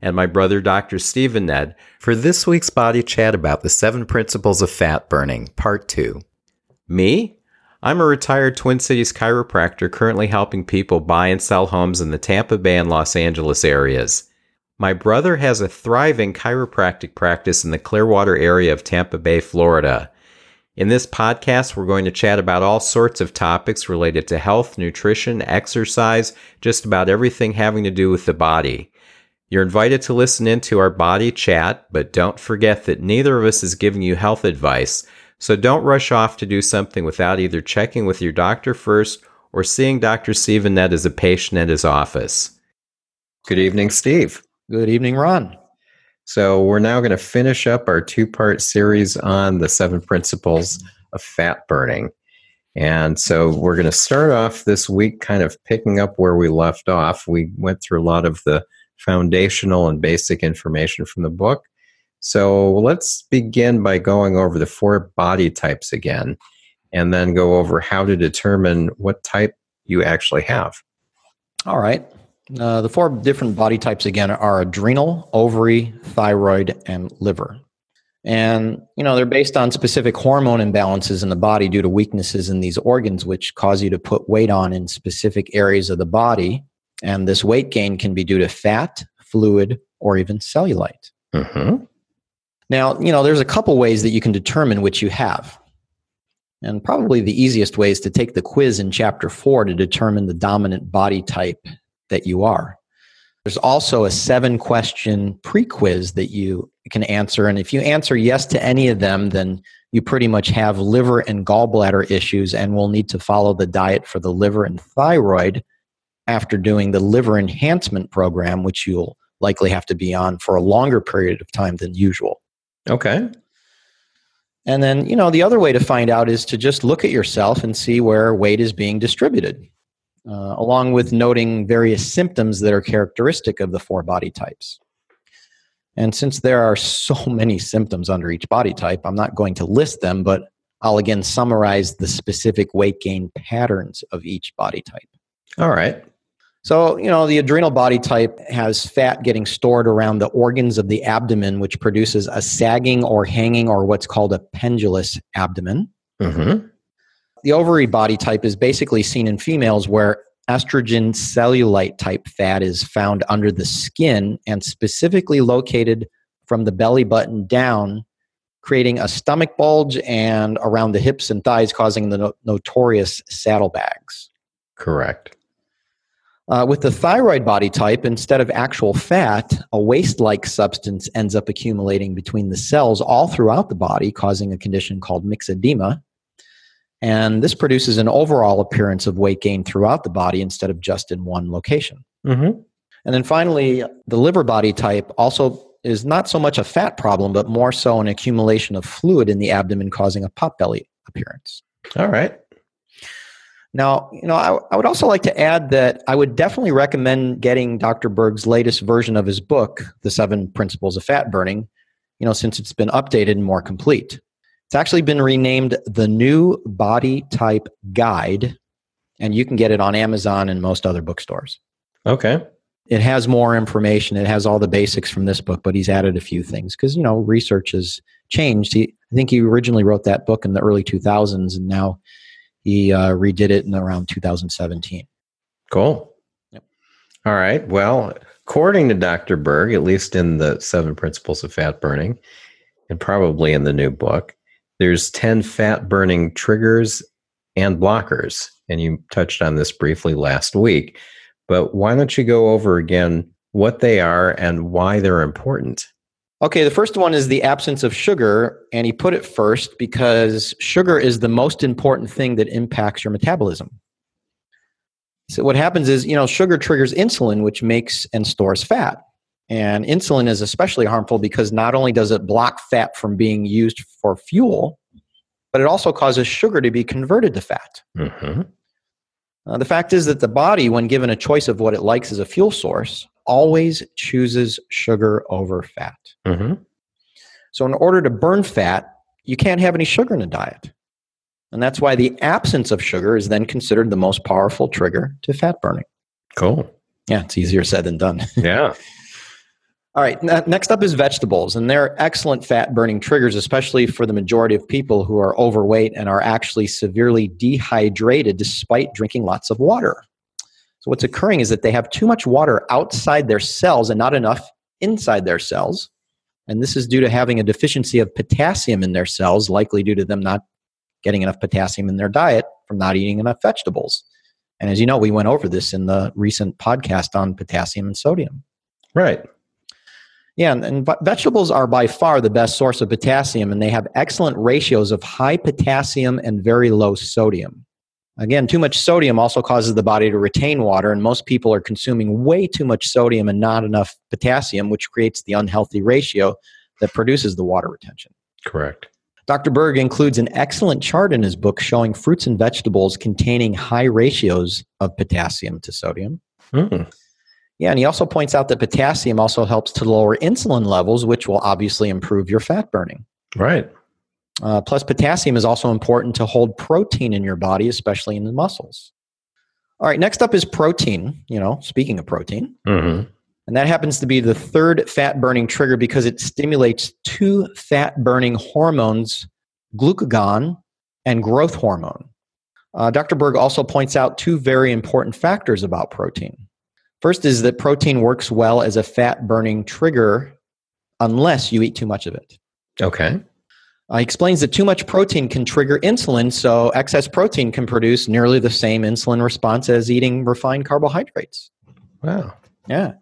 and my brother, Dr. Stephen Nedd, for this week's body chat about the seven principles of fat burning, part two. Me? I'm a retired Twin Cities chiropractor currently helping people buy and sell homes in the Tampa Bay and Los Angeles areas. My brother has a thriving chiropractic practice in the Clearwater area of Tampa Bay, Florida. In this podcast, we're going to chat about all sorts of topics related to health, nutrition, exercise, just about everything having to do with the body. You're invited to listen in to our body chat, but don't forget that neither of us is giving you health advice. So don't rush off to do something without either checking with your doctor first or seeing Dr. Stephen Nedd as a patient at his office. Good evening, Steve. Good evening, Ron. So, we're now going to finish up our two part series on the seven principles of fat burning. And so, we're going to start off this week kind of picking up where we left off. We went through a lot of the foundational and basic information from the book. So let's begin by going over the four body types again, and then go over how to determine what type you actually have. All right. Uh, the four different body types again are adrenal, ovary, thyroid, and liver. And, you know, they're based on specific hormone imbalances in the body due to weaknesses in these organs, which cause you to put weight on in specific areas of the body and this weight gain can be due to fat, fluid, or even cellulite. Mm-hmm. Now, you know, there's a couple ways that you can determine which you have. And probably the easiest way is to take the quiz in chapter four to determine the dominant body type that you are. There's also a seven question pre quiz that you can answer. And if you answer yes to any of them, then you pretty much have liver and gallbladder issues and will need to follow the diet for the liver and thyroid after doing the liver enhancement program, which you'll likely have to be on for a longer period of time than usual. Okay. And then, you know, the other way to find out is to just look at yourself and see where weight is being distributed, uh, along with noting various symptoms that are characteristic of the four body types. And since there are so many symptoms under each body type, I'm not going to list them, but I'll again summarize the specific weight gain patterns of each body type. All right. So, you know, the adrenal body type has fat getting stored around the organs of the abdomen, which produces a sagging or hanging or what's called a pendulous abdomen. Mm-hmm. The ovary body type is basically seen in females where estrogen cellulite type fat is found under the skin and specifically located from the belly button down, creating a stomach bulge and around the hips and thighs, causing the no- notorious saddlebags. Correct. Uh, with the thyroid body type, instead of actual fat, a waste like substance ends up accumulating between the cells all throughout the body, causing a condition called myxedema. And this produces an overall appearance of weight gain throughout the body instead of just in one location. Mm-hmm. And then finally, the liver body type also is not so much a fat problem, but more so an accumulation of fluid in the abdomen, causing a pot belly appearance. All right. Now, you know, I, I, would also like to add that I would definitely recommend getting Dr. Berg's latest version of his book, The Seven Principles of Fat Burning, you know, since it's been updated and more complete. It's actually been renamed The New Body Type Guide, and you can get it on Amazon and most other bookstores. Okay. It has more information. It has all the basics from this book, but he's added a few things because, you know, research has changed. He, I think he originally wrote that book in the early 2000s, and now he uh, redid it in around 2017. Cool. Yep. All right. Well, according to Dr. Berg, at least in the Seven Principles of Fat Burning, and probably in the new book, there's 10 fat burning triggers and blockers. And you touched on this briefly last week. But why don't you go over again what they are and why they're important? Okay, the first one is the absence of sugar, and he put it first because sugar is the most important thing that impacts your metabolism. So what happens is, you know, sugar triggers insulin, which makes and stores fat. And insulin is especially harmful because not only does it block fat from being used for fuel, but it also causes sugar to be converted to fat. Mm-hmm. Uh, the fact is that the body, when given a choice of what it likes as a fuel source, always chooses sugar over fat. Mm-hmm. So, in order to burn fat, you can't have any sugar in a diet. And that's why the absence of sugar is then considered the most powerful trigger to fat burning. Cool. Yeah, it's easier said than done. Yeah. All right, next up is vegetables, and they're excellent fat burning triggers, especially for the majority of people who are overweight and are actually severely dehydrated despite drinking lots of water. So, what's occurring is that they have too much water outside their cells and not enough inside their cells. And this is due to having a deficiency of potassium in their cells, likely due to them not getting enough potassium in their diet from not eating enough vegetables. And as you know, we went over this in the recent podcast on potassium and sodium. Right. Yeah, and, and vegetables are by far the best source of potassium, and they have excellent ratios of high potassium and very low sodium. Again, too much sodium also causes the body to retain water, and most people are consuming way too much sodium and not enough potassium, which creates the unhealthy ratio that produces the water retention. Correct. Dr. Berg includes an excellent chart in his book showing fruits and vegetables containing high ratios of potassium to sodium. Mm. Yeah, and he also points out that potassium also helps to lower insulin levels, which will obviously improve your fat burning. Right. Uh, plus, potassium is also important to hold protein in your body, especially in the muscles. All right, next up is protein. You know, speaking of protein, mm-hmm. and that happens to be the third fat burning trigger because it stimulates two fat burning hormones, glucagon and growth hormone. Uh, Dr. Berg also points out two very important factors about protein. First is that protein works well as a fat burning trigger unless you eat too much of it. Okay. Uh, he explains that too much protein can trigger insulin, so excess protein can produce nearly the same insulin response as eating refined carbohydrates. Wow. Yeah.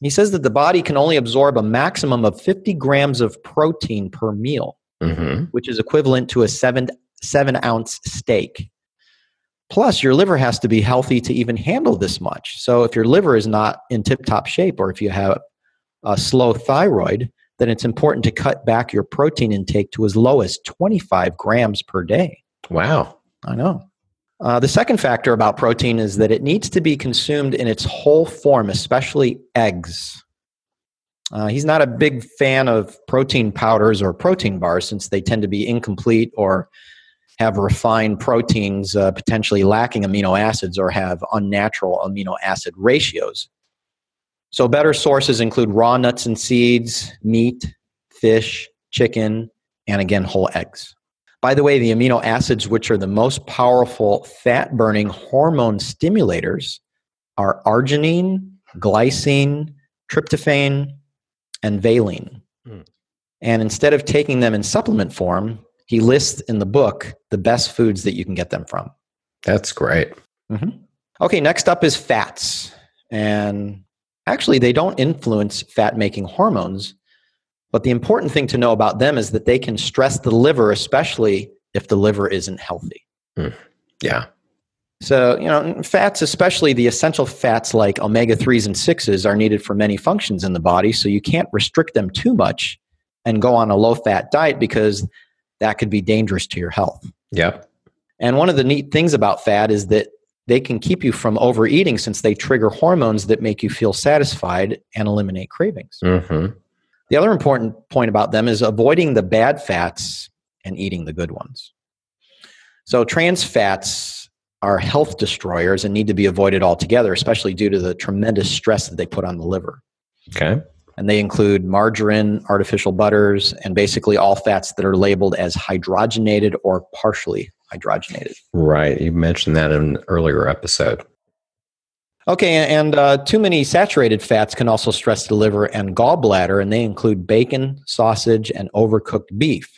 He says that the body can only absorb a maximum of 50 grams of protein per meal, mm-hmm. which is equivalent to a seven, seven ounce steak. Plus, your liver has to be healthy to even handle this much. So, if your liver is not in tip top shape, or if you have a slow thyroid, then it's important to cut back your protein intake to as low as 25 grams per day. Wow. I know. Uh, the second factor about protein is that it needs to be consumed in its whole form, especially eggs. Uh, he's not a big fan of protein powders or protein bars since they tend to be incomplete or have refined proteins uh, potentially lacking amino acids or have unnatural amino acid ratios. So, better sources include raw nuts and seeds, meat, fish, chicken, and again, whole eggs. By the way, the amino acids, which are the most powerful fat burning hormone stimulators, are arginine, glycine, tryptophan, and valine. Mm. And instead of taking them in supplement form, he lists in the book the best foods that you can get them from. That's great. Mm-hmm. Okay, next up is fats. And actually, they don't influence fat making hormones. But the important thing to know about them is that they can stress the liver, especially if the liver isn't healthy. Mm. Yeah. So, you know, fats, especially the essential fats like omega 3s and 6s, are needed for many functions in the body. So, you can't restrict them too much and go on a low fat diet because that could be dangerous to your health. Yeah. And one of the neat things about fat is that they can keep you from overeating since they trigger hormones that make you feel satisfied and eliminate cravings. Mm-hmm. The other important point about them is avoiding the bad fats and eating the good ones. So, trans fats are health destroyers and need to be avoided altogether, especially due to the tremendous stress that they put on the liver. Okay and they include margarine, artificial butters, and basically all fats that are labeled as hydrogenated or partially hydrogenated. Right. You mentioned that in an earlier episode. Okay, and uh, too many saturated fats can also stress the liver and gallbladder, and they include bacon, sausage, and overcooked beef.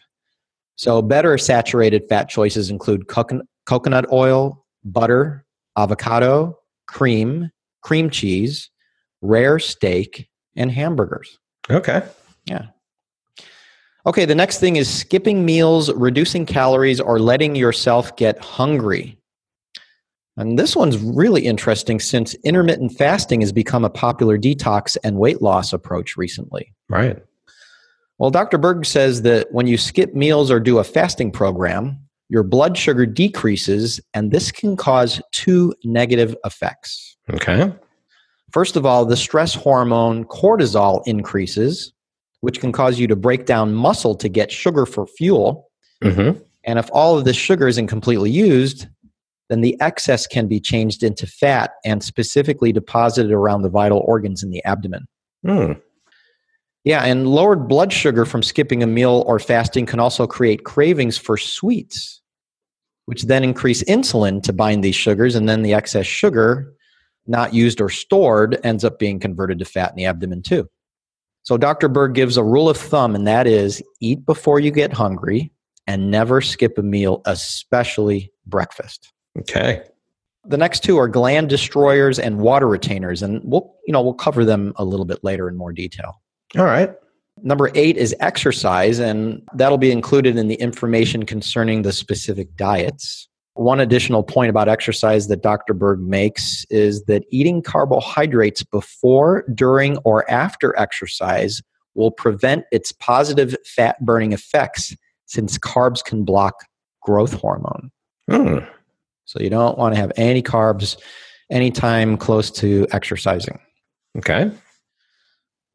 So, better saturated fat choices include coconut oil, butter, avocado, cream, cream cheese, rare steak, and hamburgers. Okay. Yeah. Okay, the next thing is skipping meals, reducing calories, or letting yourself get hungry. And this one's really interesting since intermittent fasting has become a popular detox and weight loss approach recently. Right. Well, Dr. Berg says that when you skip meals or do a fasting program, your blood sugar decreases, and this can cause two negative effects. Okay. First of all, the stress hormone cortisol increases, which can cause you to break down muscle to get sugar for fuel. Mm-hmm. And if all of this sugar isn't completely used, then the excess can be changed into fat and specifically deposited around the vital organs in the abdomen. Mm. Yeah, and lowered blood sugar from skipping a meal or fasting can also create cravings for sweets, which then increase insulin to bind these sugars, and then the excess sugar, not used or stored, ends up being converted to fat in the abdomen too. So, Dr. Berg gives a rule of thumb, and that is eat before you get hungry and never skip a meal, especially breakfast. Okay. The next two are gland destroyers and water retainers, and we'll you know we'll cover them a little bit later in more detail. All right. Number eight is exercise, and that'll be included in the information concerning the specific diets. One additional point about exercise that Dr. Berg makes is that eating carbohydrates before, during, or after exercise will prevent its positive fat burning effects since carbs can block growth hormone. Mm. So you don't want to have any carbs anytime close to exercising. Okay.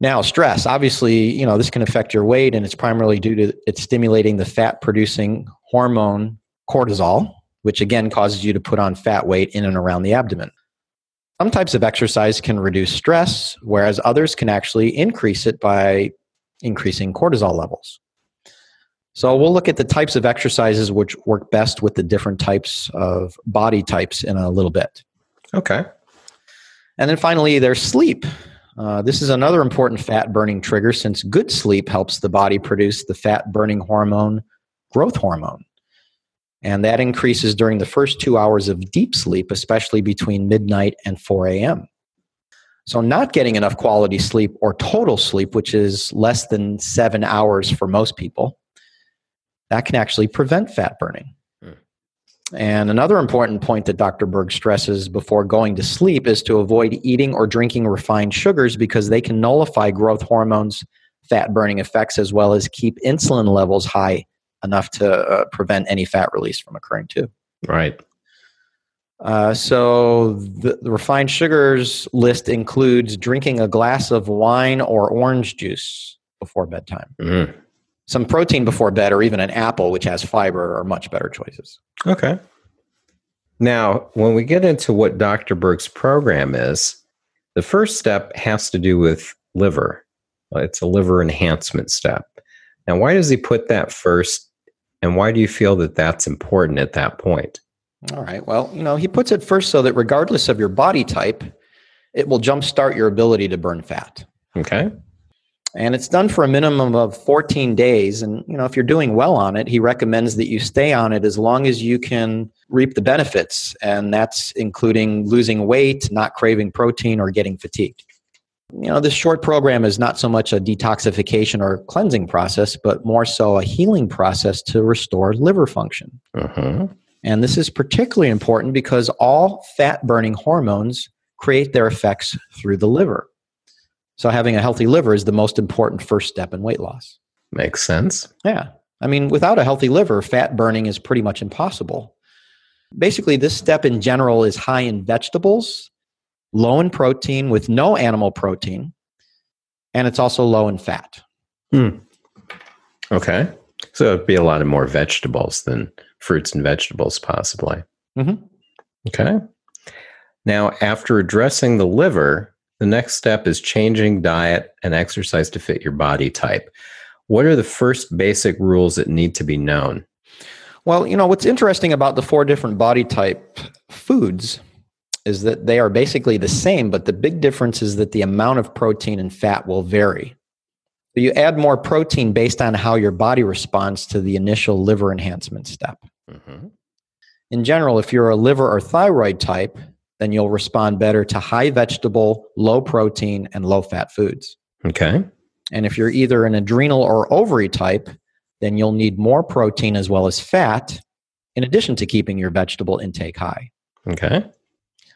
Now, stress, obviously, you know, this can affect your weight and it's primarily due to it stimulating the fat producing hormone cortisol, which again causes you to put on fat weight in and around the abdomen. Some types of exercise can reduce stress, whereas others can actually increase it by increasing cortisol levels. So we'll look at the types of exercises which work best with the different types of body types in a little bit. Okay. And then finally, there's sleep. Uh, this is another important fat burning trigger since good sleep helps the body produce the fat burning hormone, growth hormone. And that increases during the first two hours of deep sleep, especially between midnight and 4 a.m. So, not getting enough quality sleep or total sleep, which is less than seven hours for most people, that can actually prevent fat burning. Hmm. And another important point that Dr. Berg stresses before going to sleep is to avoid eating or drinking refined sugars because they can nullify growth hormones, fat burning effects, as well as keep insulin levels high enough to uh, prevent any fat release from occurring too. Right. Uh, so the, the refined sugars list includes drinking a glass of wine or orange juice before bedtime. Mm. Some protein before bed, or even an apple, which has fiber, are much better choices. Okay. Now, when we get into what Dr. Berg's program is, the first step has to do with liver. It's a liver enhancement step. Now, why does he put that first? And why do you feel that that's important at that point? All right. Well, you know, he puts it first so that regardless of your body type, it will jumpstart your ability to burn fat. Okay. And it's done for a minimum of 14 days. And, you know, if you're doing well on it, he recommends that you stay on it as long as you can reap the benefits. And that's including losing weight, not craving protein, or getting fatigued. You know, this short program is not so much a detoxification or cleansing process, but more so a healing process to restore liver function. Uh-huh. And this is particularly important because all fat burning hormones create their effects through the liver. So, having a healthy liver is the most important first step in weight loss. Makes sense. Yeah. I mean, without a healthy liver, fat burning is pretty much impossible. Basically, this step in general is high in vegetables, low in protein with no animal protein, and it's also low in fat. Hmm. Okay. So it'd be a lot of more vegetables than fruits and vegetables, possibly. Mhm. Okay. Now, after addressing the liver, the next step is changing diet and exercise to fit your body type. What are the first basic rules that need to be known? Well, you know, what's interesting about the four different body type foods is that they are basically the same, but the big difference is that the amount of protein and fat will vary. So you add more protein based on how your body responds to the initial liver enhancement step. Mm-hmm. In general, if you're a liver or thyroid type, then you'll respond better to high vegetable, low protein, and low fat foods. Okay. And if you're either an adrenal or ovary type, then you'll need more protein as well as fat, in addition to keeping your vegetable intake high. Okay.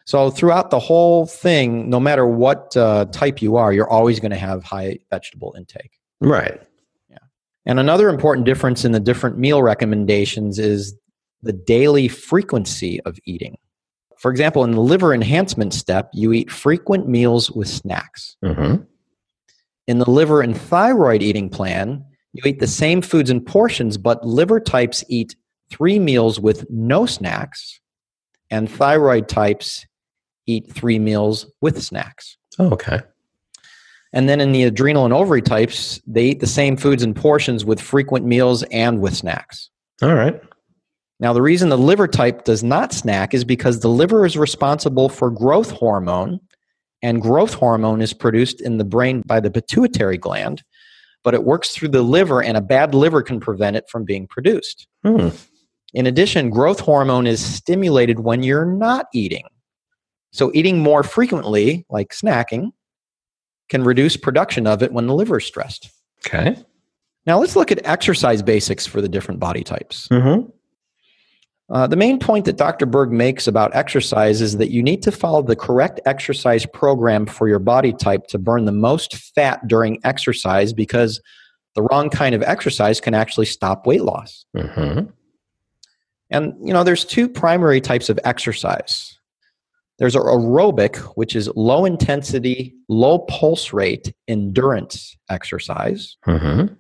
So throughout the whole thing, no matter what uh, type you are, you're always going to have high vegetable intake. Right. Yeah. And another important difference in the different meal recommendations is the daily frequency of eating. For example, in the liver enhancement step, you eat frequent meals with snacks. Mm-hmm. In the liver and thyroid eating plan, you eat the same foods and portions, but liver types eat three meals with no snacks, and thyroid types eat three meals with snacks. Oh, okay. And then in the adrenal and ovary types, they eat the same foods and portions with frequent meals and with snacks. All right. Now, the reason the liver type does not snack is because the liver is responsible for growth hormone, and growth hormone is produced in the brain by the pituitary gland, but it works through the liver, and a bad liver can prevent it from being produced. Hmm. In addition, growth hormone is stimulated when you're not eating. So, eating more frequently, like snacking, can reduce production of it when the liver is stressed. Okay. Now, let's look at exercise basics for the different body types. Mm-hmm. Uh, the main point that Dr. Berg makes about exercise is that you need to follow the correct exercise program for your body type to burn the most fat during exercise because the wrong kind of exercise can actually stop weight loss. Mm-hmm. And, you know, there's two primary types of exercise. There's aerobic, which is low intensity, low pulse rate endurance exercise, Mm-hmm.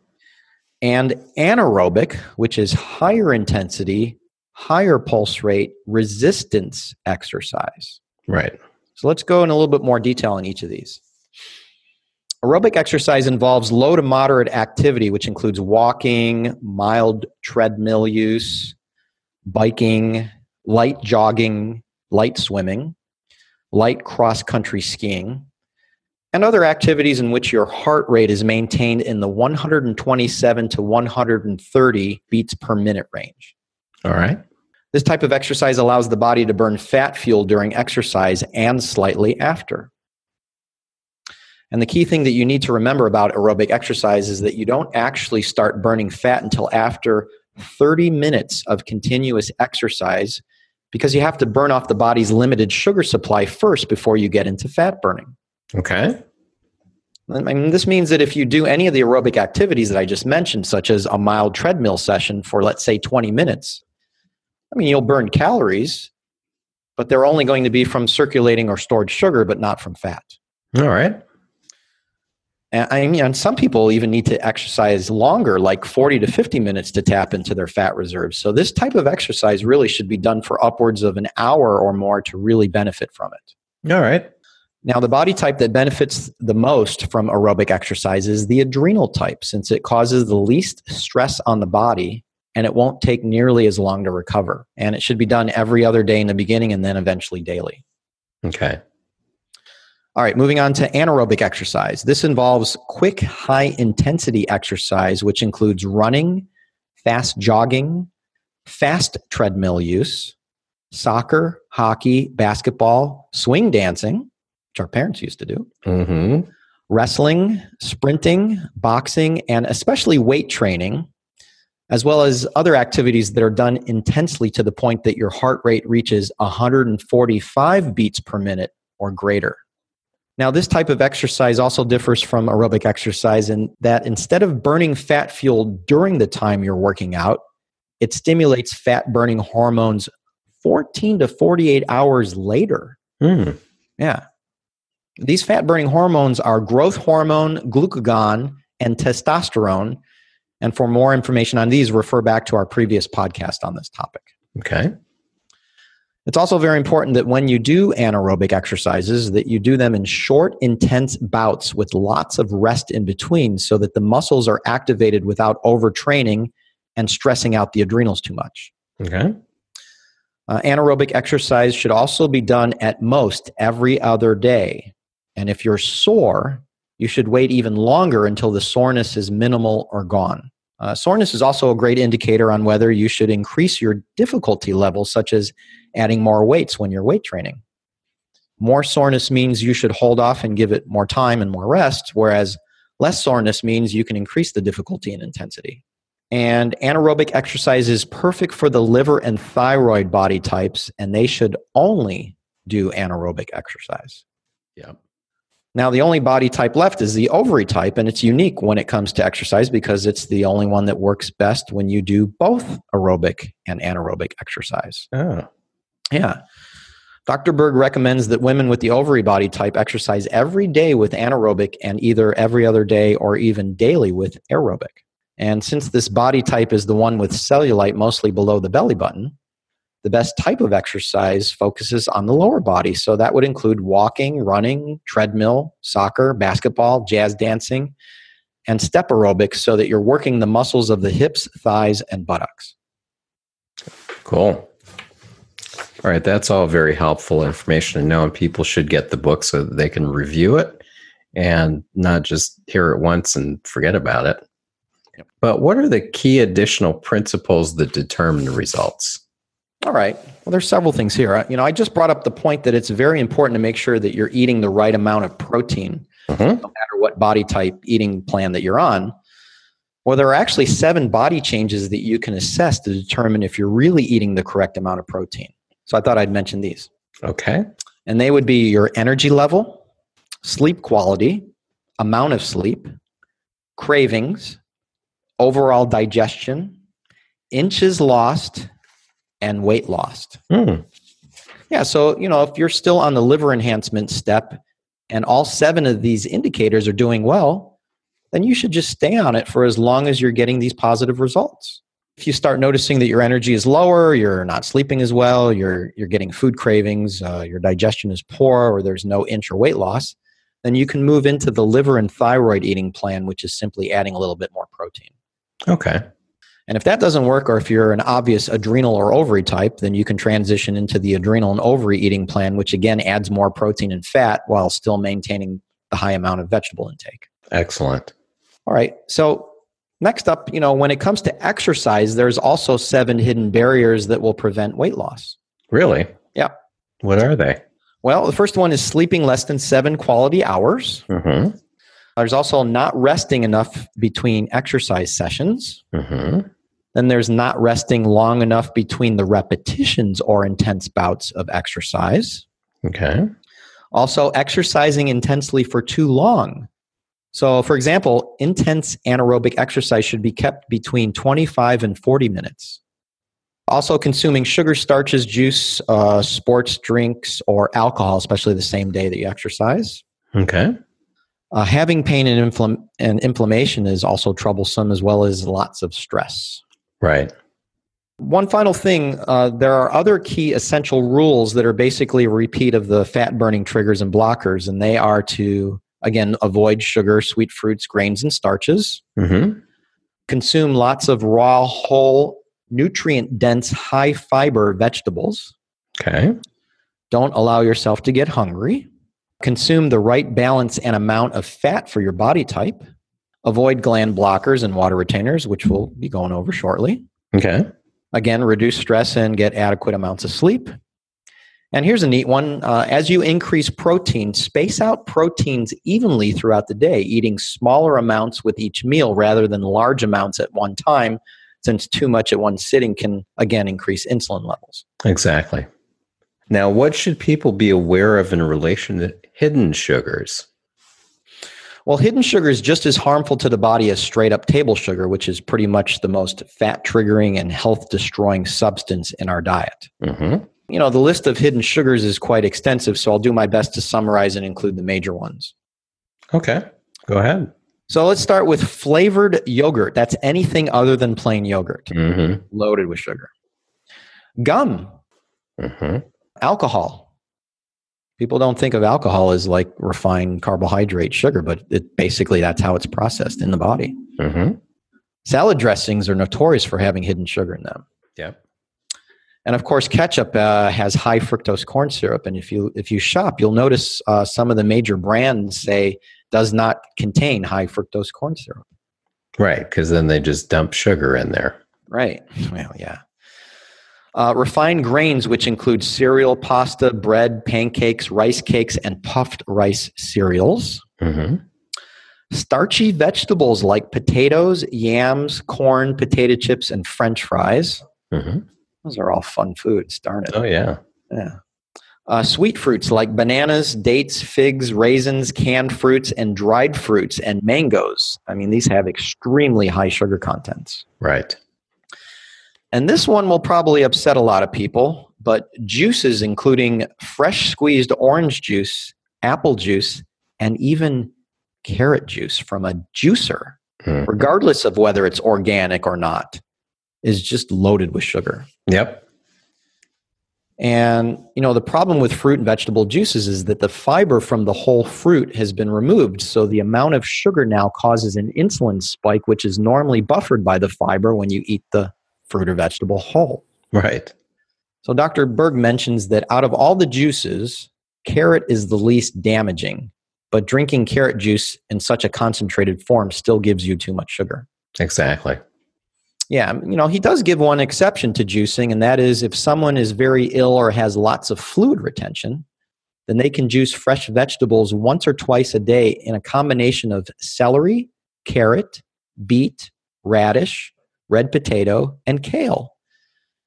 and anaerobic, which is higher intensity, higher pulse rate resistance exercise. Right. So let's go in a little bit more detail on each of these. Aerobic exercise involves low to moderate activity, which includes walking, mild treadmill use, biking, light jogging, light swimming, light cross country skiing, and other activities in which your heart rate is maintained in the 127 to 130 beats per minute range. All right. This type of exercise allows the body to burn fat fuel during exercise and slightly after. And the key thing that you need to remember about aerobic exercise is that you don't actually start burning fat until after 30 minutes of continuous exercise because you have to burn off the body's limited sugar supply first before you get into fat burning. Okay. I mean, this means that if you do any of the aerobic activities that I just mentioned, such as a mild treadmill session for, let's say, 20 minutes, I mean, you'll burn calories, but they're only going to be from circulating or stored sugar, but not from fat. All right. And, I mean, and some people even need to exercise longer, like 40 to 50 minutes to tap into their fat reserves. So, this type of exercise really should be done for upwards of an hour or more to really benefit from it. All right. Now, the body type that benefits the most from aerobic exercise is the adrenal type, since it causes the least stress on the body and it won't take nearly as long to recover. And it should be done every other day in the beginning and then eventually daily. Okay. All right, moving on to anaerobic exercise. This involves quick, high intensity exercise, which includes running, fast jogging, fast treadmill use, soccer, hockey, basketball, swing dancing, which our parents used to do, Mm-hmm. wrestling, sprinting, boxing, and especially weight training, as well as other activities that are done intensely to the point that your heart rate reaches 145 beats per minute or greater. Now, this type of exercise also differs from aerobic exercise in that instead of burning fat fuel during the time you're working out, it stimulates fat burning hormones 14 to 48 hours later. Mm. Yeah. These fat burning hormones are growth hormone, glucagon, and testosterone. And for more information on these, refer back to our previous podcast on this topic. Okay. It's also very important that when you do anaerobic exercises that you do them in short intense bouts with lots of rest in between so that the muscles are activated without overtraining and stressing out the adrenals too much. Okay. Uh, anaerobic exercise should also be done at most every other day. And if you're sore, you should wait even longer until the soreness is minimal or gone. Uh, soreness is also a great indicator on whether you should increase your difficulty level, such as adding more weights when you're weight training. More soreness means you should hold off and give it more time and more rest, whereas less soreness means you can increase the difficulty and intensity. And anaerobic exercise is perfect for the liver and thyroid body types, and they should only do anaerobic exercise. Yep. Now, the only body type left is the ovary type, and it's unique when it comes to exercise because it's the only one that works best when you do both aerobic and anaerobic exercise. Oh. Yeah. Dr. Berg recommends that women with the ovary body type exercise every day with anaerobic and either every other day or even daily with aerobic. And since this body type is the one with cellulite mostly below the belly button, the best type of exercise focuses on the lower body. So that would include walking, running, treadmill, soccer, basketball, jazz dancing, and step aerobics so that you're working the muscles of the hips, thighs, and buttocks. Cool. All right, that's all very helpful information to know, and people should get the book so that they can review it and not just hear it once and forget about it. But what are the key additional principles that determine results? All right. Well, there's several things here. You know, I just brought up the point that it's very important to make sure that you're eating the right amount of protein, mm-hmm. no matter what body type eating plan that you're on. Well, there are actually seven body changes that you can assess to determine if you're really eating the correct amount of protein. So I thought I'd mention these. Okay. And they would be your energy level, sleep quality, amount of sleep, cravings, overall digestion, inches lost, and weight loss. Hmm. Yeah, so you know, if you're still on the liver enhancement step and all seven of these indicators are doing well, then you should just stay on it for as long as you're getting these positive results. If you start noticing that your energy is lower, you're not sleeping as well, you're you're getting food cravings, uh, your digestion is poor, or there's no inch or weight loss, then you can move into the liver and thyroid eating plan, which is simply adding a little bit more protein. Okay. And if that doesn't work, or if you're an obvious adrenal or ovary type, then you can transition into the adrenal and ovary eating plan, which again adds more protein and fat while still maintaining the high amount of vegetable intake. Excellent. All right. So, next up, you know, when it comes to exercise, there's also seven hidden barriers that will prevent weight loss. Really? Yeah. What are they? Well, the first one is sleeping less than seven quality hours. Mm-hmm. There's also not resting enough between exercise sessions. Mm-hmm. Then there's not resting long enough between the repetitions or intense bouts of exercise. Okay. Also, exercising intensely for too long. So, for example, intense anaerobic exercise should be kept between 25 and 40 minutes. Also, consuming sugar, starches, juice, uh, sports drinks, or alcohol, especially the same day that you exercise. Okay. Uh, having pain and, infl- and inflammation is also troublesome, as well as lots of stress. Right. One final thing uh, there are other key essential rules that are basically a repeat of the fat burning triggers and blockers, and they are to, again, avoid sugar, sweet fruits, grains, and starches. Mm-hmm. Consume lots of raw, whole, nutrient dense, high fiber vegetables. Okay. Don't allow yourself to get hungry. Consume the right balance and amount of fat for your body type. Avoid gland blockers and water retainers, which we'll be going over shortly. Okay. Again, reduce stress and get adequate amounts of sleep. And here's a neat one. Uh, as you increase protein, space out proteins evenly throughout the day, eating smaller amounts with each meal rather than large amounts at one time, since too much at one sitting can, again, increase insulin levels. Exactly. Now, what should people be aware of in relation to hidden sugars? Well, hidden sugar is just as harmful to the body as straight up table sugar, which is pretty much the most fat triggering and health destroying substance in our diet. Mm-hmm. You know, the list of hidden sugars is quite extensive, so I'll do my best to summarize and include the major ones. Okay, go ahead. So let's start with flavored yogurt. That's anything other than plain yogurt, mm-hmm. loaded with sugar. Gum, mm-hmm. alcohol, people don't think of alcohol as like refined carbohydrate sugar, but it basically that's how it's processed in the body. Mm-hmm. Salad dressings are notorious for having hidden sugar in them. Yep. And of course, ketchup uh, has high fructose corn syrup. And if you if you shop, you'll notice uh, some of the major brands say does not contain high fructose corn syrup. Right, because then they just dump sugar in there. Right. Well, yeah. Uh, refined grains, which include cereal, pasta, bread, pancakes, rice cakes, and puffed rice cereals. Mm-hmm. Starchy vegetables like potatoes, yams, corn, potato chips, and french fries. hmm Those are all fun foods, darn it. Oh, yeah. Yeah. Uh, sweet fruits like bananas, dates, figs, raisins, canned fruits, and dried fruits and mangoes. I mean, these have extremely high sugar contents. Right. And this one will probably upset a lot of people, but juices, including fresh squeezed orange juice, apple juice, and even carrot juice from a juicer, Mhm. regardless of whether it's organic or not, is just loaded with sugar. Yep. And you know the problem with fruit and vegetable juices is that the fiber from the whole fruit has been removed, so the amount of sugar now causes an insulin spike, which is normally buffered by the fiber when you eat the fruit or vegetable whole. Right. So Dr. Berg mentions that out of all the juices, carrot is the least damaging, but drinking carrot juice in such a concentrated form still gives you too much sugar. Exactly. Yeah, um, you know, he does give one exception to juicing, and that is if someone is very ill or has lots of fluid retention, then they can juice fresh vegetables once or twice a day in a combination of celery, carrot, beet, radish, red potato, and kale.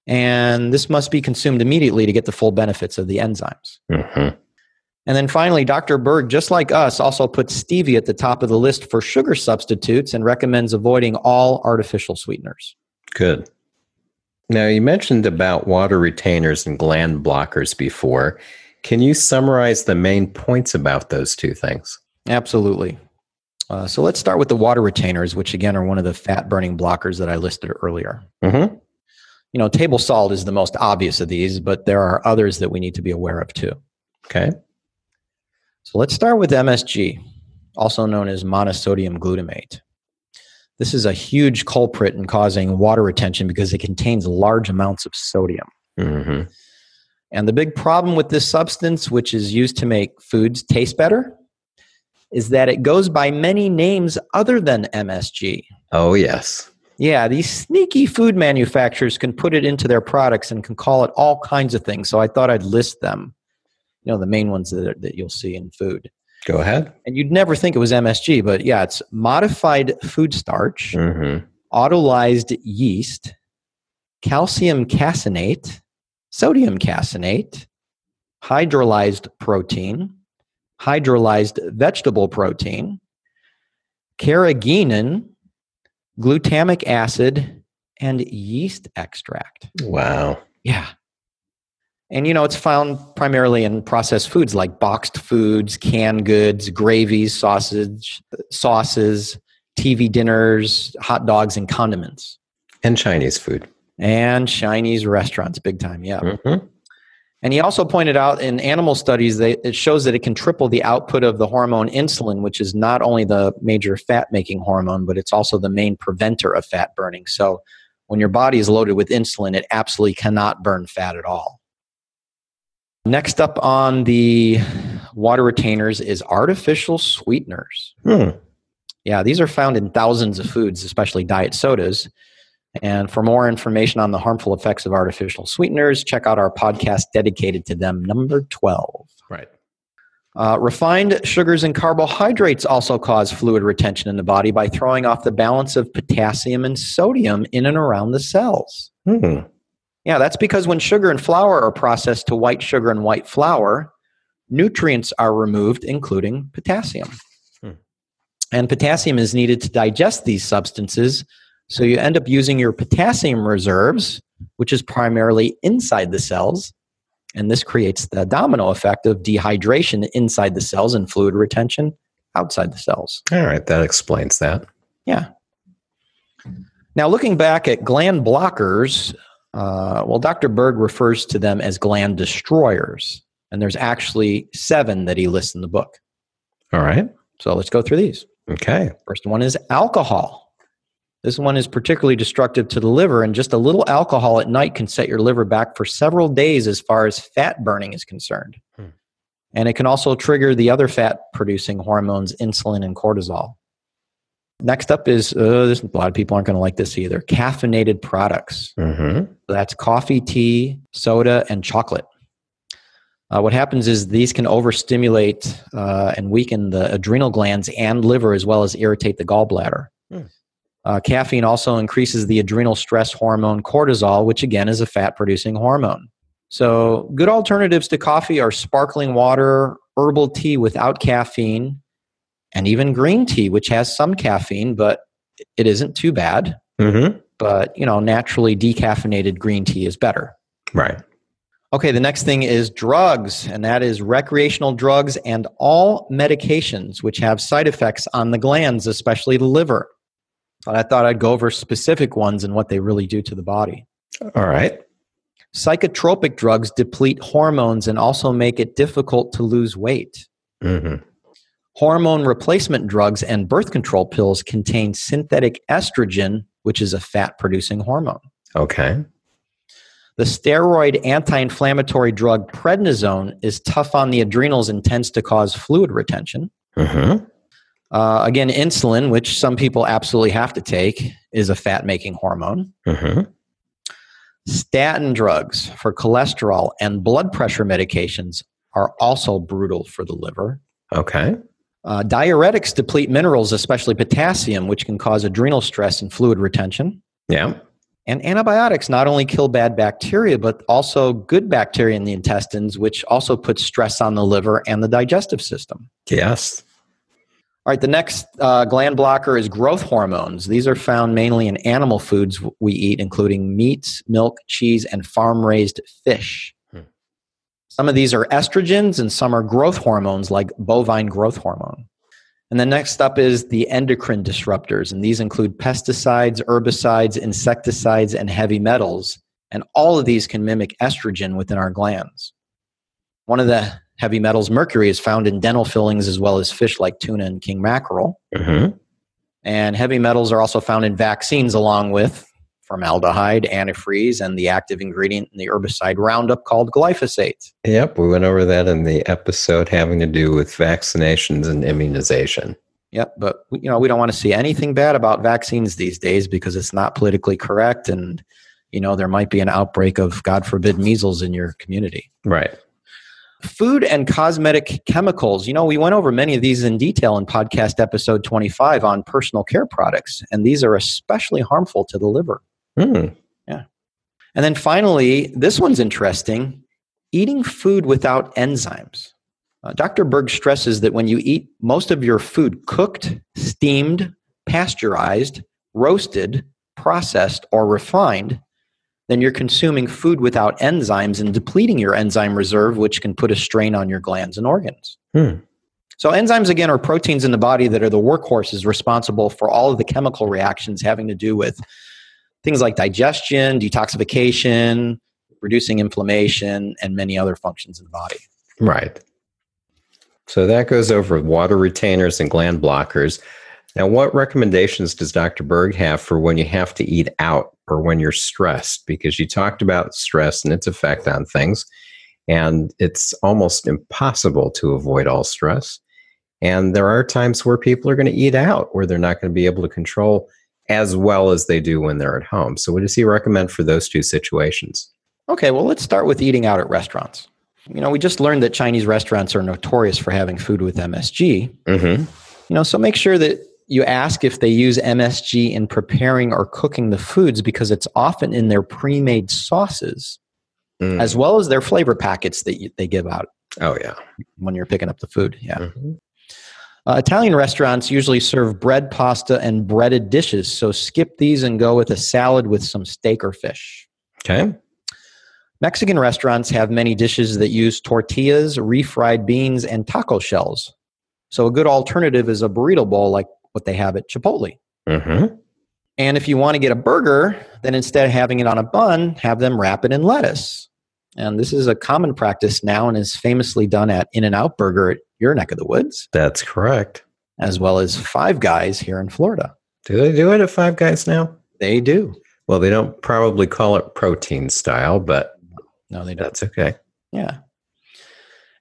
And this must be consumed immediately to get the full benefits of the enzymes. hmm And then finally, Dr. Berg, just like us, also puts stevia at the top of the list for sugar substitutes and recommends avoiding all artificial sweeteners. Good. Now, you mentioned about water retainers and gland blockers before. Can you summarize the main points about those two things? Absolutely. Uh, so let's start with the water retainers, which again are one of the fat burning blockers that I listed earlier. Mm-hmm. You know, table salt is the most obvious of these, but there are others that we need to be aware of too. Okay. So let's start with MSG, also known as monosodium glutamate. This is a huge culprit in causing water retention because it contains large amounts of sodium. Mm-hmm. And the big problem with this substance, which is used to make foods taste better, is that it goes by many names other than MSG. Oh, yes. Yeah, these sneaky food manufacturers can put it into their products and can call it all kinds of things. So I thought I'd list them. You know, the main ones that, are, that you'll see in food. Go ahead. And you'd never think it was MSG, but yeah, it's modified food starch, Mm-hmm. autolyzed yeast, calcium caseinate, sodium caseinate, hydrolyzed protein, hydrolyzed vegetable protein, carrageenan, glutamic acid, and yeast extract. Wow. Yeah. And you know, it's found primarily in processed foods like boxed foods, canned goods, gravies, sausage, sauces, TV dinners, hot dogs, and condiments. And Chinese food. And Chinese restaurants, big time, yeah. Mm-hmm. And he also pointed out in animal studies that it shows that it can triple the output of the hormone insulin, which is not only the major fat making hormone, but it's also the main preventer of fat burning. So when your body is loaded with insulin, it absolutely cannot burn fat at all. Next up on the water retainers is artificial sweeteners. Hmm. Yeah, these are found in thousands of foods, especially diet sodas. And for more information on the harmful effects of artificial sweeteners, check out our podcast dedicated to them, number 12. Right. Uh, refined sugars and carbohydrates also cause fluid retention in the body by throwing off the balance of potassium and sodium in and around the cells. Hmm. Yeah, that's because when sugar and flour are processed to white sugar and white flour, nutrients are removed, including potassium. Hmm. And potassium is needed to digest these substances, so you end up using your potassium reserves, which is primarily inside the cells. And this creates the domino effect of dehydration inside the cells and fluid retention outside the cells. All right. That explains that. Yeah. Now, looking back at gland blockers, uh, well, Dr. Berg refers to them as gland destroyers. And there's actually seven that he lists in the book. All right. So let's go through these. Okay. First one is alcohol. This one is particularly destructive to the liver, and just a little alcohol at night can set your liver back for several days as far as fat burning is concerned. Hmm. And it can also trigger the other fat producing hormones, insulin and cortisol. Next up is uh, this, a lot of people aren't going to like this either caffeinated products. Mm-hmm. That's coffee, tea, soda, and chocolate. Uh, what happens is these can overstimulate uh, and weaken the adrenal glands and liver as well as irritate the gallbladder. Hmm. Uh, caffeine also increases the adrenal stress hormone cortisol, which again is a fat producing hormone. So, good alternatives to coffee are sparkling water, herbal tea without caffeine, and even green tea, which has some caffeine, but it isn't too bad. Mm-hmm. But, you know, naturally decaffeinated green tea is better. Right. Okay, the next thing is drugs, and that is recreational drugs and all medications which have side effects on the glands, especially the liver. But I thought I'd go over specific ones and what they really do to the body. All right. Psychotropic drugs deplete hormones and also make it difficult to lose weight. Mm-hmm. Hormone replacement drugs and birth control pills contain synthetic estrogen, which is a fat producing hormone. Okay. The steroid anti inflammatory drug prednisone is tough on the adrenals and tends to cause fluid retention. Mm-hmm. Uh, again, insulin, which some people absolutely have to take, is a fat making hormone. Mm-hmm. Statin drugs for cholesterol and blood pressure medications are also brutal for the liver. Okay. Uh, diuretics deplete minerals, especially potassium, which can cause adrenal stress and fluid retention. Yeah. And antibiotics not only kill bad bacteria, but also good bacteria in the intestines, which also puts stress on the liver and the digestive system. Yes. All right, the next uh, gland blocker is growth hormones. These are found mainly in animal foods we eat, including meats, milk, cheese, and farm raised fish. Hmm. Some of these are estrogens and some are growth hormones like bovine growth hormone. And the next up is the endocrine disruptors, and these include pesticides, herbicides, insecticides, and heavy metals. And all of these can mimic estrogen within our glands. One of the heavy metals, mercury, is found in dental fillings as well as fish like tuna and king mackerel. Mm-hmm. And heavy metals are also found in vaccines along with formaldehyde, antifreeze, and the active ingredient in the herbicide Roundup called glyphosate. Yep, we went over that in the episode having to do with vaccinations and immunization. Yep, but you know we don't want to see anything bad about vaccines these days because it's not politically correct, and you know there might be an outbreak of God forbid measles in your community. Right. Food and cosmetic chemicals. You know, we went over many of these in detail in podcast episode 25 on personal care products, and these are especially harmful to the liver. Mm. Yeah. And then finally, this one's interesting eating food without enzymes. Uh, Dr. Berg stresses that when you eat most of your food cooked, steamed, pasteurized, roasted, processed, or refined, then you're consuming food without enzymes and depleting your enzyme reserve, which can put a strain on your glands and organs. Hmm. So, enzymes, again, are proteins in the body that are the workhorses responsible for all of the chemical reactions having to do with things like digestion, detoxification, reducing inflammation, and many other functions in the body. Right. So, that goes over water retainers and gland blockers. Now, what recommendations does Dr. Berg have for when you have to eat out or when you're stressed? Because you talked about stress and its effect on things, and it's almost impossible to avoid all stress. And there are times where people are going to eat out, where they're not going to be able to control as well as they do when they're at home. So, what does he recommend for those two situations? Okay, well, let's start with eating out at restaurants. You know, we just learned that Chinese restaurants are notorious for having food with MSG. Mm-hmm. You know, so make sure that you ask if they use MSG in preparing or cooking the foods because it's often in their pre made sauces mm. as well as their flavor packets that you, they give out. Oh, yeah. When you're picking up the food. Yeah. Mm-hmm. Uh, Italian restaurants usually serve bread, pasta, and breaded dishes. So skip these and go with a salad with some steak or fish. Okay. Mexican restaurants have many dishes that use tortillas, refried beans, and taco shells. So a good alternative is a burrito bowl like what they have at Chipotle. Mm-hmm. And if you want to get a burger, then instead of having it on a bun, have them wrap it in lettuce. And this is a common practice now and is famously done at In N Out Burger at your neck of the woods. That's correct. As well as Five Guys here in Florida. Do they do it at Five Guys now? They do. Well, they don't probably call it protein style, but no, they don't. That's okay. Yeah.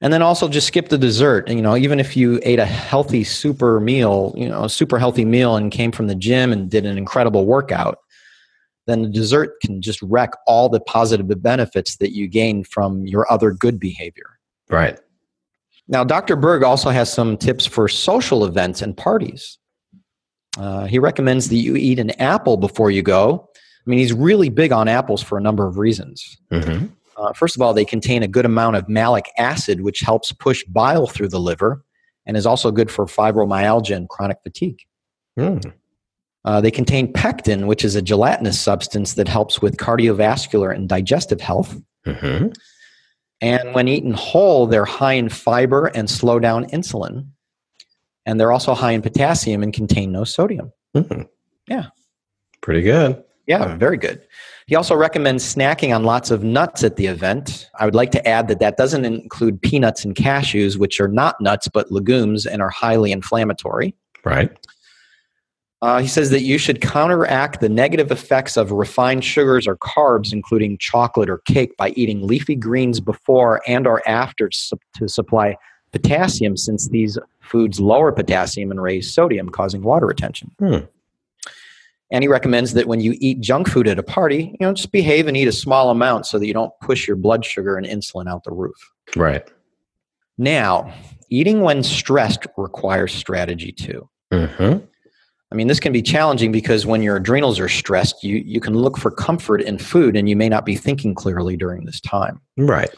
And then also just skip the dessert. You know, even if you ate a healthy super meal, you know, a super healthy meal and came from the gym and did an incredible workout, then the dessert can just wreck all the positive benefits that you gain from your other good behavior. Right. Now, Dr. Berg also has some tips for social events and parties. Uh, he recommends that you eat an apple before you go. I mean, he's really big on apples for a number of reasons. Mm-hmm. Uh, first of all, they contain a good amount of malic acid, which helps push bile through the liver and is also good for fibromyalgia and chronic fatigue. Mm. Uh, they contain pectin, which is a gelatinous substance that helps with cardiovascular and digestive health. Mm-hmm. And when eaten whole, they're high in fiber and slow down insulin. And they're also high in potassium and contain no sodium. Mm. Yeah. Pretty good. Yeah, very good. He also recommends snacking on lots of nuts at the event. I would like to add that that doesn't include peanuts and cashews, which are not nuts but legumes and are highly inflammatory. Right. Uh, he says that you should counteract the negative effects of refined sugars or carbs, including chocolate or cake, by eating leafy greens before and or after to supply potassium, since these foods lower potassium and raise sodium, causing water retention. Hmm. And he recommends that when you eat junk food at a party, you know, just behave and eat a small amount so that you don't push your blood sugar and insulin out the roof. Right. Now, eating when stressed requires strategy too. Mm-hmm. I mean, this can be challenging because when your adrenals are stressed, you, you can look for comfort in food and you may not be thinking clearly during this time. Right.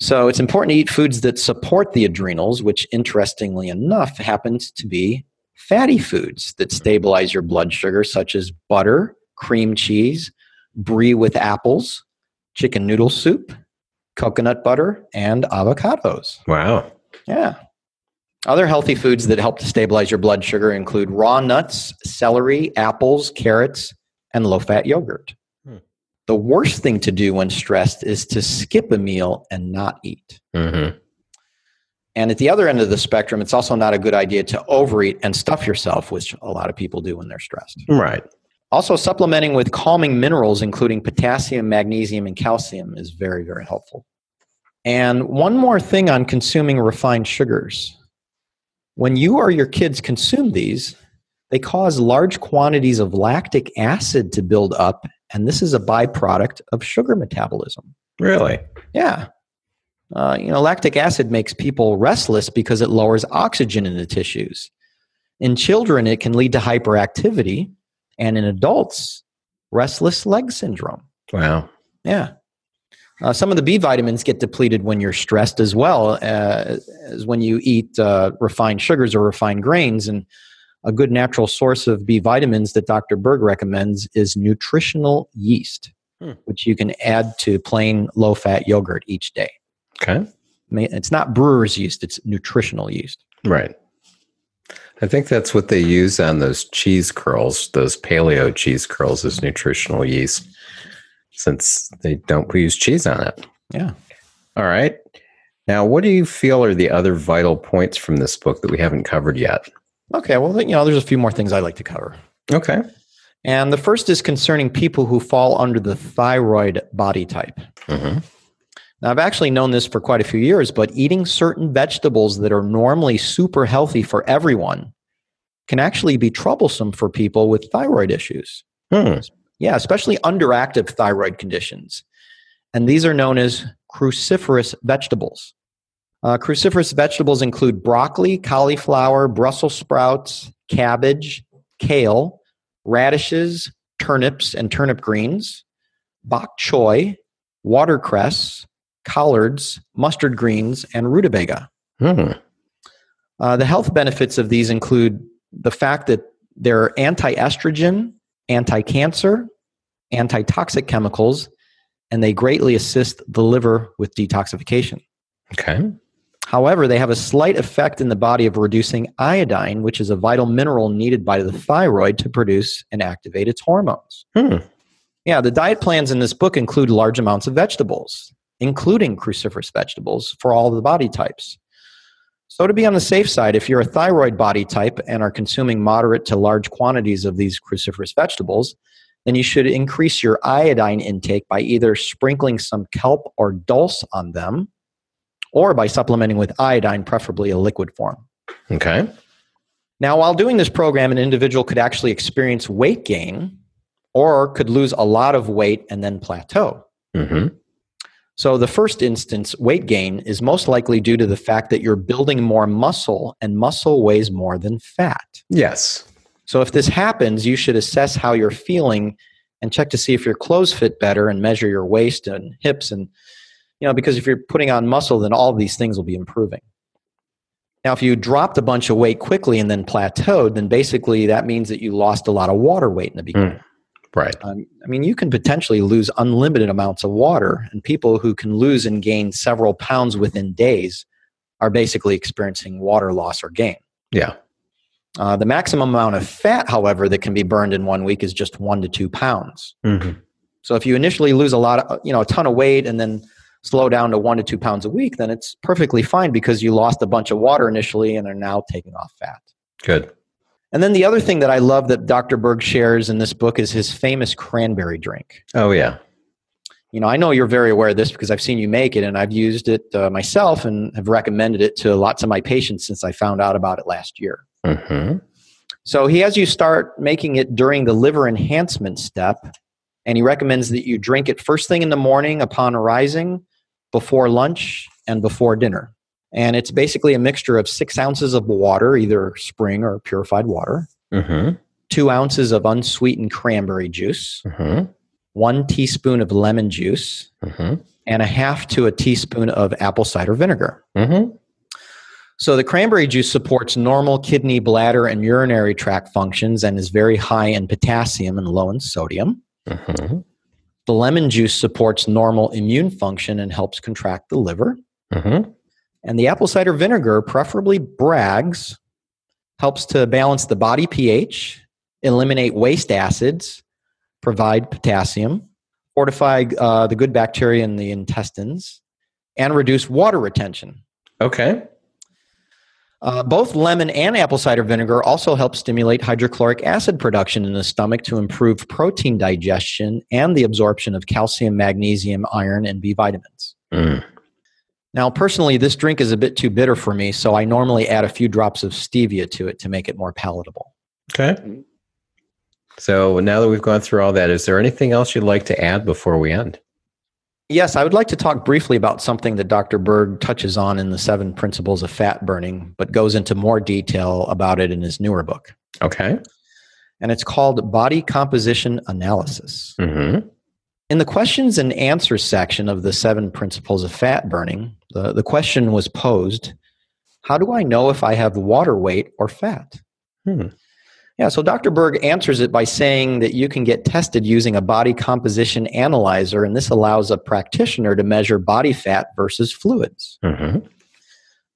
So it's important to eat foods that support the adrenals, which interestingly enough happens to be fatty foods that stabilize your blood sugar, such as butter, cream cheese, brie with apples, chicken noodle soup, coconut butter, and avocados. Wow. Yeah. Other healthy foods that help to stabilize your blood sugar include raw nuts, celery, apples, carrots, and low fat yogurt. Hmm. The worst thing to do when stressed is to skip a meal and not eat. Mm-hmm. And at the other end of the spectrum, it's also not a good idea to overeat and stuff yourself, which a lot of people do when they're stressed. Right. Also, supplementing with calming minerals, including potassium, magnesium, and calcium, is very, very helpful. And one more thing on consuming refined sugars. When you or your kids consume these, they cause large quantities of lactic acid to build up, and this is a byproduct of sugar metabolism. Really? Yeah. Uh, you know, lactic acid makes people restless because it lowers oxygen in the tissues. In children, it can lead to hyperactivity, and in adults, restless leg syndrome. Wow. Yeah. Uh, some of the B vitamins get depleted when you're stressed as well uh, as when you eat uh, refined sugars or refined grains. And a good natural source of B vitamins that Dr. Berg recommends is nutritional yeast, Hmm. which you can add to plain low fat yogurt each day. Okay. It's not brewer's yeast, it's nutritional yeast. Right. I think that's what they use on those cheese curls, those paleo cheese curls, is nutritional yeast, since they don't use cheese on it. Yeah. All right. Now, what do you feel are the other vital points from this book that we haven't covered yet? Okay. Well, you know, there's a few more things I'd like to cover. Okay. And the first is concerning people who fall under the thyroid body type. hmm Now, I've actually known this for quite a few years, but eating certain vegetables that are normally super healthy for everyone can actually be troublesome for people with thyroid issues. Hmm. Yeah, especially underactive thyroid conditions. And these are known as cruciferous vegetables. Uh, cruciferous vegetables include broccoli, cauliflower, Brussels sprouts, cabbage, kale, radishes, turnips and turnip greens, bok choy, watercress, collards, mustard greens, and rutabaga. Hmm. Uh, the health benefits of these include the fact that they're anti estrogen, anti cancer, anti toxic chemicals, and they greatly assist the liver with detoxification. Okay. However, they have a slight effect in the body of reducing iodine, which is a vital mineral needed by the thyroid to produce and activate its hormones. Hmm. Yeah, the diet plans in this book include large amounts of vegetables, including cruciferous vegetables for all of the body types. So, to be on the safe side, if you're a thyroid body type and are consuming moderate to large quantities of these cruciferous vegetables, then you should increase your iodine intake by either sprinkling some kelp or dulse on them or by supplementing with iodine, preferably a liquid form. Okay. Now, while doing this program, an individual could actually experience weight gain or could lose a lot of weight and then plateau. hmm So, the first instance, weight gain, is most likely due to the fact that you're building more muscle and muscle weighs more than fat. Yes. So, if this happens, you should assess how you're feeling and check to see if your clothes fit better and measure your waist and hips. And, you know, because if you're putting on muscle, then all these things will be improving. Now, if you dropped a bunch of weight quickly and then plateaued, then basically that means that you lost a lot of water weight in the beginning. Mm. Right. Um, I mean, you can potentially lose unlimited amounts of water, and people who can lose and gain several pounds within days are basically experiencing water loss or gain. Yeah. Uh, the maximum amount of fat, however, that can be burned in one week is just one to two pounds. Mm-hmm. So if you initially lose a lot of, you know, a ton of weight and then slow down to one to two pounds a week, then it's perfectly fine because you lost a bunch of water initially and are now taking off fat. Good. And then the other thing that I love that Dr. Berg shares in this book is his famous cranberry drink. Oh, yeah. You know, I know you're very aware of this because I've seen you make it and I've used it uh, myself and have recommended it to lots of my patients since I found out about it last year. Mm-hmm. So he has you start making it during the liver enhancement step, and he recommends that you drink it first thing in the morning upon arising, before lunch, and before dinner. And it's basically a mixture of six ounces of water, either spring or purified water, Mm-hmm. two ounces of unsweetened cranberry juice, Mm-hmm. one teaspoon of lemon juice, Mm-hmm. and a half to a teaspoon of apple cider vinegar. Mm-hmm. So the cranberry juice supports normal kidney, bladder, and urinary tract functions and is very high in potassium and low in sodium. Mm-hmm. The lemon juice supports normal immune function and helps contract the liver. Mm-hmm. And the apple cider vinegar, preferably Bragg's, helps to balance the body pH, eliminate waste acids, provide potassium, fortify uh, the good bacteria in the intestines, and reduce water retention. Okay. Uh, both lemon and apple cider vinegar also help stimulate hydrochloric acid production in the stomach to improve protein digestion and the absorption of calcium, magnesium, iron, and B vitamins. Mm. Now, personally, this drink is a bit too bitter for me, so I normally add a few drops of stevia to it to make it more palatable. Okay. So now that we've gone through all that, is there anything else you'd like to add before we end? Yes, I would like to talk briefly about something that Dr. Berg touches on in the seven principles of fat burning, but goes into more detail about it in his newer book. Okay. And it's called Body Composition Analysis. Mm-hmm. In the questions and answers section of the seven principles of fat burning, the, the question was posed How do I know if I have water weight or fat? Hmm. Yeah, so Dr. Berg answers it by saying that you can get tested using a body composition analyzer, and this allows a practitioner to measure body fat versus fluids. Mm-hmm.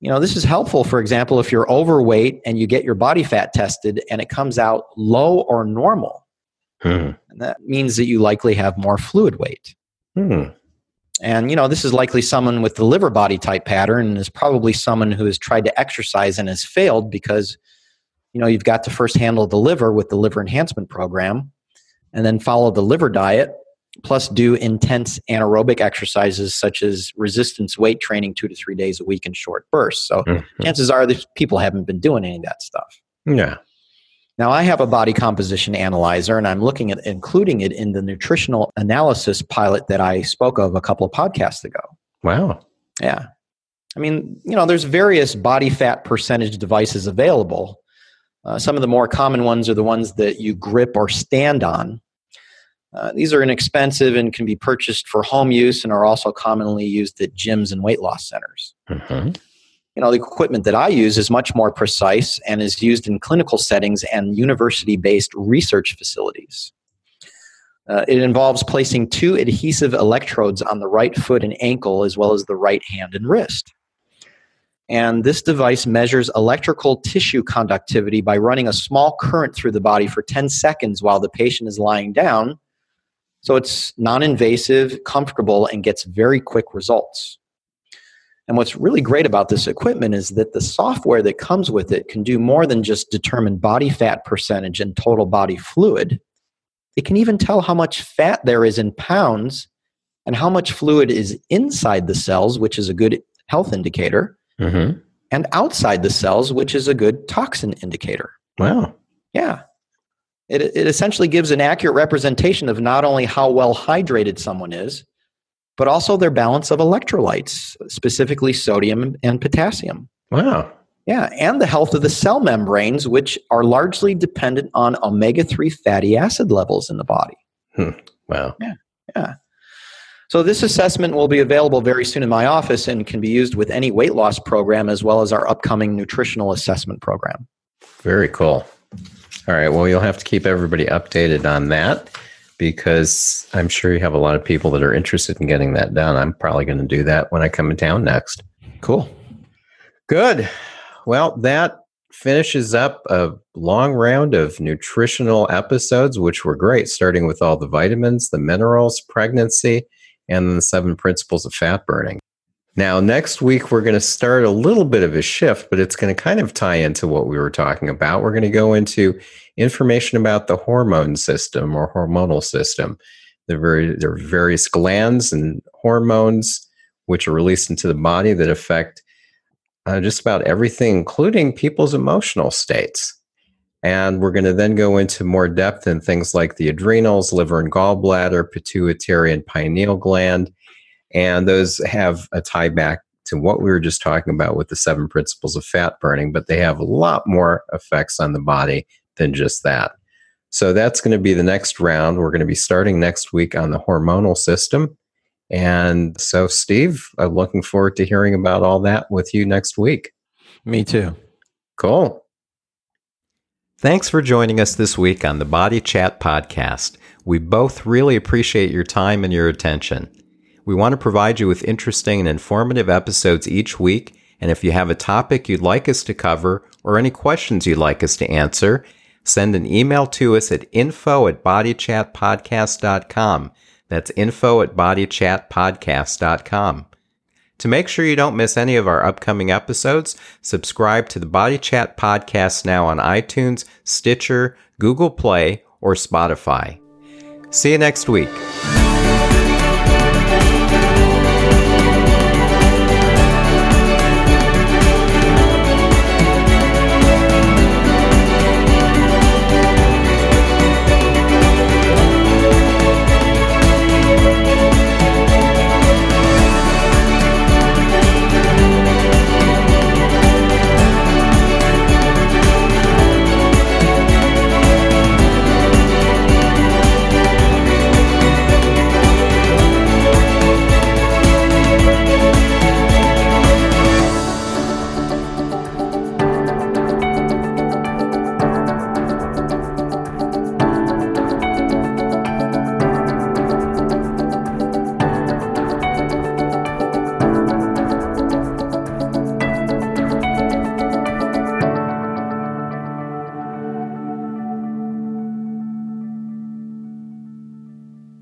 You know, this is helpful, for example, if you're overweight and you get your body fat tested and it comes out low or normal. Hmm. And that means that you likely have more fluid weight. Hmm. And, you know, this is likely someone with the liver body type pattern and is probably someone who has tried to exercise and has failed because, you know, you've got to first handle the liver with the liver enhancement program and then follow the liver diet, plus do intense anaerobic exercises such as resistance weight training two to three days a week in short bursts. So Mhm. chances are these people haven't been doing any of that stuff. Yeah. Now, I have a body composition analyzer, and I'm looking at including it in the nutritional analysis pilot that I spoke of a couple of podcasts ago. Wow. Yeah. I mean, you know, there's various body fat percentage devices available. Uh, some of the more common ones are the ones that you grip or stand on. Uh, these are inexpensive and can be purchased for home use and are also commonly used at gyms and weight loss centers. Mm-hmm. You know, the equipment that I use is much more precise and is used in clinical settings and university based research facilities. Uh, it involves placing two adhesive electrodes on the right foot and ankle, as well as the right hand and wrist. And this device measures electrical tissue conductivity by running a small current through the body for 10 seconds while the patient is lying down. So it's non invasive, comfortable, and gets very quick results. And what's really great about this equipment is that the software that comes with it can do more than just determine body fat percentage and total body fluid. It can even tell how much fat there is in pounds and how much fluid is inside the cells, which is a good health indicator, Mm-hmm. and outside the cells, which is a good toxin indicator. Wow. Yeah. It, it essentially gives an accurate representation of not only how well hydrated someone is, but also their balance of electrolytes, specifically sodium and potassium. Wow. Yeah, and the health of the cell membranes, which are largely dependent on omega 3 fatty acid levels in the body. Hmm. Wow. Yeah. Yeah. So, this assessment will be available very soon in my office and can be used with any weight loss program as well as our upcoming nutritional assessment program. Very cool. All right. Well, you'll have to keep everybody updated on that because I'm sure you have a lot of people that are interested in getting that done. I'm probably going to do that when I come in town next. Cool. Good. Well, that finishes up a long round of nutritional episodes, which were great, starting with all the vitamins, the minerals, pregnancy, and the seven principles of fat burning. Now, next week, we're going to start a little bit of a shift, but it's going to kind of tie into what we were talking about. We're going to go into information about the hormone system or hormonal system. There are, various glands and hormones which are released into the body that affect uh, just about everything, including people's emotional states. And we're going to then go into more depth in things like the adrenals, liver and gallbladder, pituitary and pineal gland. And those have a tie back to what we were just talking about with the seven principles of fat burning, but they have a lot more effects on the body than just that. So that's going to be the next round. We're going to be starting next week on the hormonal system. And so, Steve, I'm looking forward to hearing about all that with you next week. Me too. Cool. Thanks for joining us this week on the Body Chat Podcast. We both really appreciate your time and your attention. We want to provide you with interesting and informative episodes each week. And if you have a topic you'd like us to cover or any questions you'd like us to answer, send an email to us at info at bodychatpodcast.com. That's info at bodychatpodcast.com. To make sure you don't miss any of our upcoming episodes, subscribe to the Body Chat Podcast now on iTunes, Stitcher, Google Play, or Spotify. See you next week.